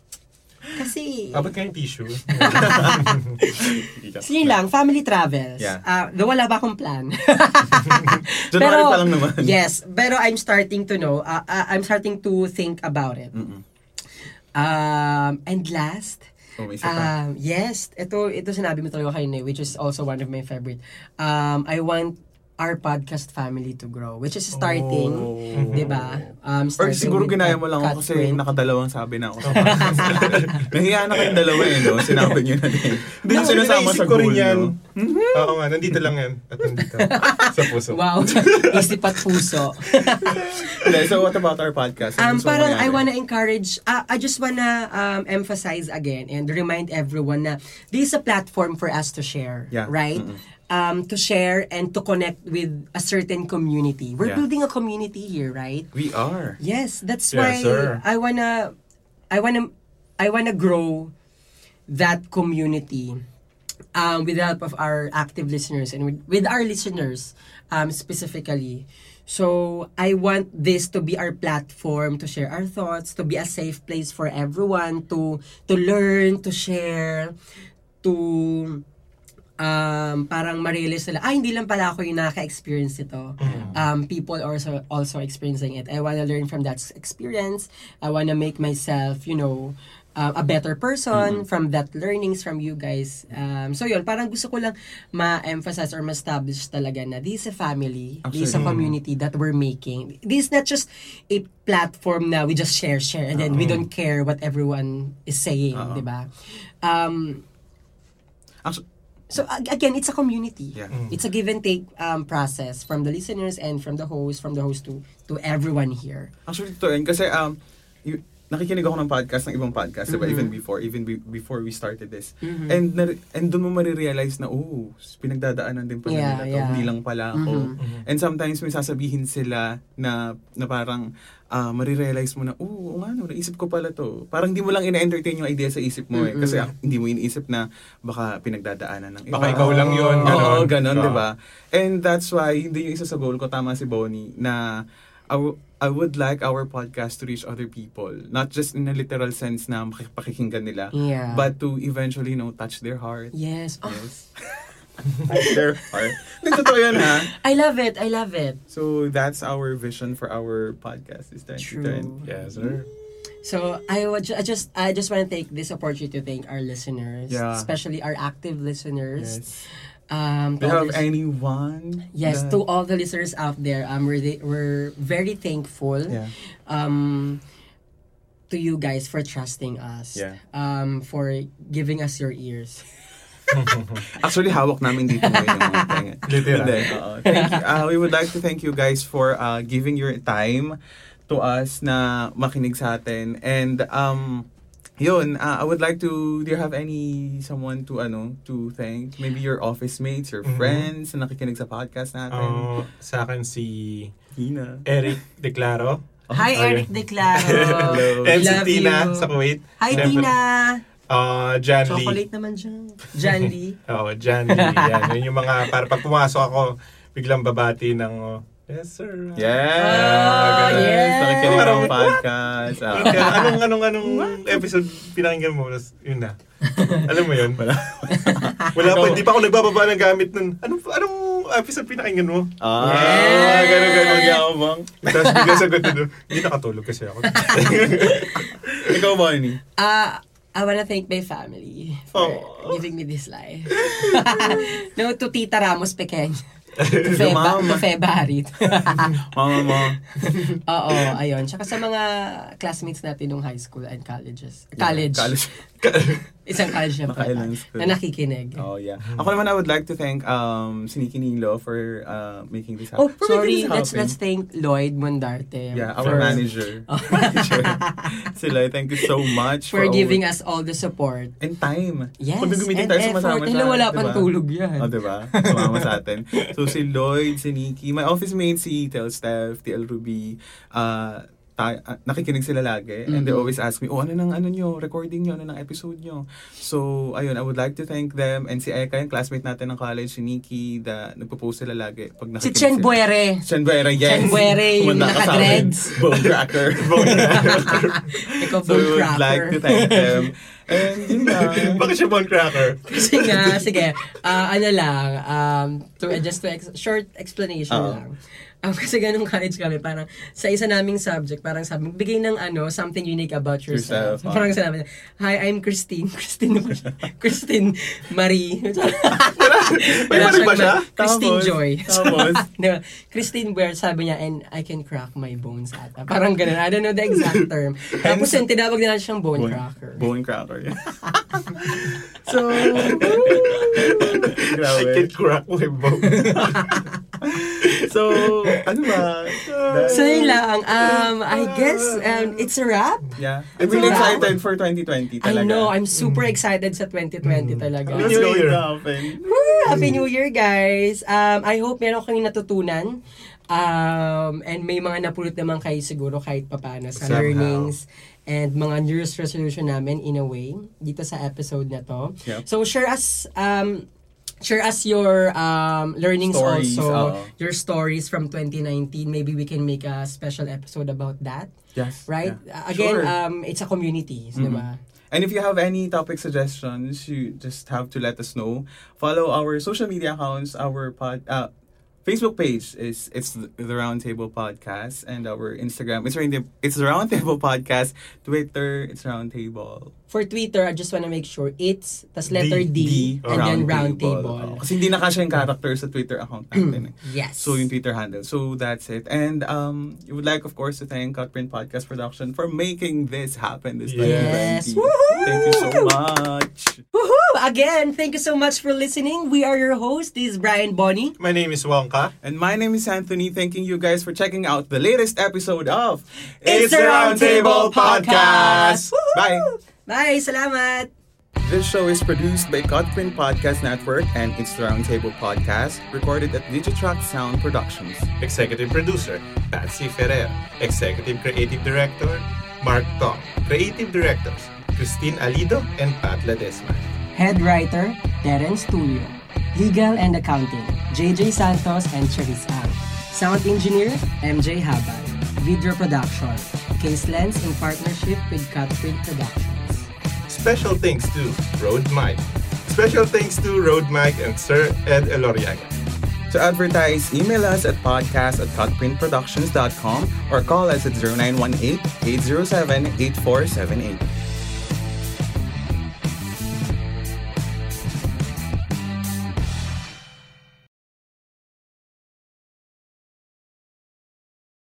S1: Kasi
S2: Abot kayong tissue. (laughs)
S1: Yun lang, family travels.
S3: Yeah.
S1: Ah, though wala ba akong plan. (laughs) (laughs)
S3: January pa lang naman. (laughs)
S1: Yes, pero I'm starting to know, uh, uh, I'm starting to think about it.
S3: Mm-mm.
S1: Um, and last,
S3: Oh,
S1: um, yes, ito, ito sinabi mo talaga kayo which is also one of my favorite. Um, I want our podcast family to grow, which is starting,
S3: Oh.
S1: 'di ba? Um,
S3: Or
S1: starting
S3: siguro ginaya mo lang ako kasi nakadalawang sabi na ako sa (laughs) podcast. Nahiya na kayong dalawa eh, no? Sinabi niyo na din. Hindi yung sinasama
S2: Naisip
S3: sa
S2: ko
S3: goal,
S2: rin yan.
S3: no?
S2: Oo nga, nandito lang yan. At nandito. (laughs) sa puso.
S1: Wow, isip at puso. (laughs)
S3: So what about our podcast?
S1: Um,
S3: Ano gusto mo
S1: parang I wanna encourage, uh, I just wanna um, emphasize again and remind everyone na this is a platform for us to share,
S3: Yeah.
S1: right?
S3: Mm-mm.
S1: Um, to share and to connect with a certain community. We're
S3: Yeah.
S1: building a community here, right?
S3: We are.
S1: Yes, that's
S2: Yes,
S1: why
S2: sir.
S1: I wanna, I wanna, I wanna grow that community um, with the help of our active listeners and with, with our listeners um, specifically. So I want this to be our platform to share our thoughts, to be a safe place for everyone to to learn, to share, to um, parang ma-realize nila, ah, hindi lang pala ako yung nakaka-experience nito. Um, people also also experiencing it. I wanna learn from that experience. I wanna make myself, you know, uh, a better person from that learnings from you guys. Um, so yun, parang gusto ko lang ma-emphasize or ma-establish talaga na this is a family, this is a
S3: Absolutely.
S1: community that we're making. This is not just a platform na we just share, share, and then we don't care what everyone is saying,
S3: Oo.
S1: di ba? Um,
S3: Actu-
S1: So ag- again, it's a community.
S3: Yeah.
S1: It's a give and take um, process from the listeners and from the host, from the host to to everyone here.
S3: Actually, to. Kasi, um, y- nakikinig ako ng podcast, ng ibang podcast, diba?
S1: Mhm.
S3: Even before, even be- before we started this.
S1: Mhm.
S3: And, nar- and doon mo marirealize na, oh, pinagdadaanan din pala
S1: Yeah,
S3: nila to.
S1: yeah.
S3: Hindi lang pala ako.
S1: Mhm.
S3: And sometimes may sasabihin sila na, na parang, ah marirealize mo na, oh, oo nga no, naisip ko pala to. Parang hindi mo lang ina-entertain yung idea sa isip mo eh.
S1: Mhm.
S3: Kasi ah, hindi mo iniisip na baka pinagdadaanan ng
S2: Baka ikaw lang yun,
S3: Oo,
S2: ganon.
S3: ganon,
S2: Oo.
S3: di ba? And that's why, hindi yung isa sa goal ko, tama si Bonnie, na I, w- I would like our podcast to reach other people. Not just in a literal sense na makipakikinggan nila,
S1: Yeah.
S3: but to eventually, you know, touch their heart.
S1: yes. Oh,
S3: Yes. (laughs) touch their heart. Hindi, totoo yun, ha?
S1: I love it. I love it.
S3: So, that's our vision for our podcast is 2020.
S1: True.
S2: Yes, sir.
S1: So I would ju- I just I just want to take this opportunity to thank our listeners,
S3: Yeah.
S1: especially our active listeners.
S3: Yes.
S1: Um,
S3: Do you have anyone?
S1: Yes,
S3: that-
S1: to all the listeners out there, um, we're, the- we're very thankful
S3: Yeah.
S1: um, to you guys for trusting us.
S3: Yeah.
S1: Um, for giving us your ears. (laughs)
S3: Actually, hawak namin dito ngayon (laughs) tenga.
S2: Literal.
S3: Thank you. Uh, we would like to thank you guys for uh, giving your time to us na makinig sa atin. And, um, yun, uh, I would like to, do you have any someone to, ano, to thank? Maybe your office mates, your
S2: Mhm.
S3: friends na nakikinig sa podcast natin.
S2: Oh, sa akin si
S3: Hina.
S2: Eric Declaro.
S1: Hi,
S2: ayun.
S1: Eric Declaro. (laughs)
S3: Hello.
S2: And si Tina
S1: you.
S2: sa Kuwait.
S1: Hi,
S2: Siyempre,
S1: Tina.
S2: ah, Jan Lee.
S1: Chocolate naman dyan. Jan Lee. (laughs)
S2: Oo, Jan Lee. Yan. Yun yung mga, para pag pumasok ako, biglang babati ng, oh, yes sir.
S3: Yes!
S1: Ah,
S3: Ganun.
S1: yes.
S3: Nakikinig ng podcast. Ah.
S2: Ika, anong, anong, anong episode pinakinggan mo? Tapos, yun na. Alam mo yun?
S3: Wala.
S2: Wala pa, hindi pa ako nagbababa ng gamit nun. Anong, anong episode pinakinggan mo?
S3: Ah,
S1: Yes.
S3: ganun, ganun, yabang.
S2: Tapos bigla sagot na doon, hindi nakatulog kasi ako. (laughs)
S3: Ikaw, Bonnie.
S1: Uh, I wanna thank my family for
S2: Oh.
S1: giving me this life. (laughs) no, to Tita Ramos Pequeño. (laughs)
S3: Mama.
S1: to Feba Harit.
S3: Mama mo.
S1: Oo, ayun. Tsaka sa mga classmates natin nung high school and colleges. College.
S3: College. (laughs)
S1: Isang college na pala. Na nakikinig.
S3: Oh, yeah. Ako naman, I would like to thank um, Siniki Nilo for uh, making this
S1: Oh,
S3: happen. for
S1: sorry. Let's let's thank Lloyd Mondarte.
S3: Yeah,
S1: for,
S3: our manager.
S1: Oh. (laughs) (laughs)
S3: manager. Sila, thank you so much
S1: for giving
S3: our-
S1: us all the support.
S3: And time.
S1: Yes,
S3: Kung gumitin tayo,
S1: effort.
S3: sumasama siya.
S1: Hello, wala
S3: diba?
S1: pang tulog yan.
S3: Oh, diba? Sumama sa atin. So, si Lloyd, si Nikki, my office mate, si Tel Steph, TL Ruby, uh, ta- ah, nakikinig sila lagi. And they
S1: Mhm.
S3: always ask me, oh, ano nang ano nyo, recording nyo, ano nang episode nyo. So, ayun, I would like to thank them. And si Eka, yung classmate natin ng college, si Nikki, da, nagpo-post sila lagi. Pag
S1: Si
S3: nakikinig
S1: Chen
S3: sila.
S1: Buere.
S3: Chen Buere, yes.
S1: Chen Buere, yung
S3: Kumanda ka sa akin.
S1: naka-dreads.
S3: Bone cracker. (laughs) (laughs)
S1: Ikaw,
S3: so, we
S1: Bull
S3: would
S1: Cracker.
S3: like to thank them. And yun. (laughs)
S2: Bakit siya bone cracker?
S1: Kasi nga, sige, ah, ano lang, um, to, uh, just to ex- short explanation
S3: Oo.
S1: lang. Um, (laughs) kasi ganung college kami, parang sa isa naming subject, parang sabi, bigay ng ano, something unique about yourself.
S3: Yourself, ah.
S1: Parang sinabi Hi, I'm (laughs) Christine. Christine. Christine Marie. (laughs)
S3: May ano ba siya?
S1: Christine
S3: Tapos-
S1: Joy. (laughs)
S3: tapos?
S1: Diba? Christine Buer, sabi niya, and I can crack my bones ata. Parang ganun. I don't know the exact term. Tapos yun, tinawag nila siyang bone,
S3: Bone-
S1: cracker.
S3: Bone cracker. (laughs)
S1: So, (laughs)
S2: I can crack my bone.
S3: So, ano ba?
S1: So yun lang. Um, I guess um, it's a wrap.
S3: Yeah. I'm
S1: It's
S3: really excited for 2020
S1: I
S3: talaga.
S1: know, I'm super excited sa 2020 talaga.
S3: What's
S2: New
S3: going
S2: Year.
S3: to happen?
S1: Woo! Happy New Year, guys! Um, I hope meron kayong natutunan. Um, and may mga napulot naman kayo siguro kahit papano sa
S2: Somehow.
S1: learnings and mga New Year's resolution namin in a way dito sa episode na to.
S3: Yep.
S1: So share us um share us your um learnings
S3: Stories,
S1: also,
S3: oo.
S1: your stories from 2019. Maybe we can make a special episode about that,
S3: Yes.
S1: right?
S3: yeah.
S1: Uh, again,
S3: Sure.
S1: um it's a community, di ba?
S3: And if you have any topic suggestions, you just have to let us know. Follow our social media accounts. Our pod, uh, Facebook page is it's the Roundtable Podcast, and our Instagram it's it's the Roundtable Podcast. Twitter it's Roundtable.
S1: For Twitter, I just wanna make sure it's tas letter D,
S2: D,
S1: and then round table.
S3: Oo. Kasi hindi na kasya yung character sa Twitter account (clears throat) natin. eh.
S1: Yes.
S3: So yung Twitter handle. So that's it. And um, you would like, of course, to thank Cutprint Podcast Production for making this happen this
S1: Yes.
S3: 2020.
S1: Woohoo!
S3: Thank you so much.
S1: Woohoo! Again, thank you so much for listening. We are your hosts. This is Brian Bonnie.
S2: My name is Wonka.
S3: And my name is Anthony. Thanking you guys for checking out the latest episode of
S2: It's the Roundtable Podcast.
S3: Bye.
S1: Bye! Salamat!
S3: This show is produced by Cutprint Podcast Network and It's the Roundtable Podcast, recorded at Digitrack Sound Productions.
S2: Executive Producer, Patsy Ferrer. Executive Creative Director, Mark Tong. Creative Directors, Christine Alido and Pat Ledesma.
S1: Head writer, Terence Tulio. Legal and Accounting, JJ Santos and Cherise Ang. Sound engineer, MJ Habal. Video production, Case Lens in partnership with Cutprint Productions.
S2: Special thanks to Road Mike. Special thanks to Road Mike and Sir Ed Eloriaga.
S3: To advertise, email us at podcast at cutprintproductions.com or call us at 0918-807-8478.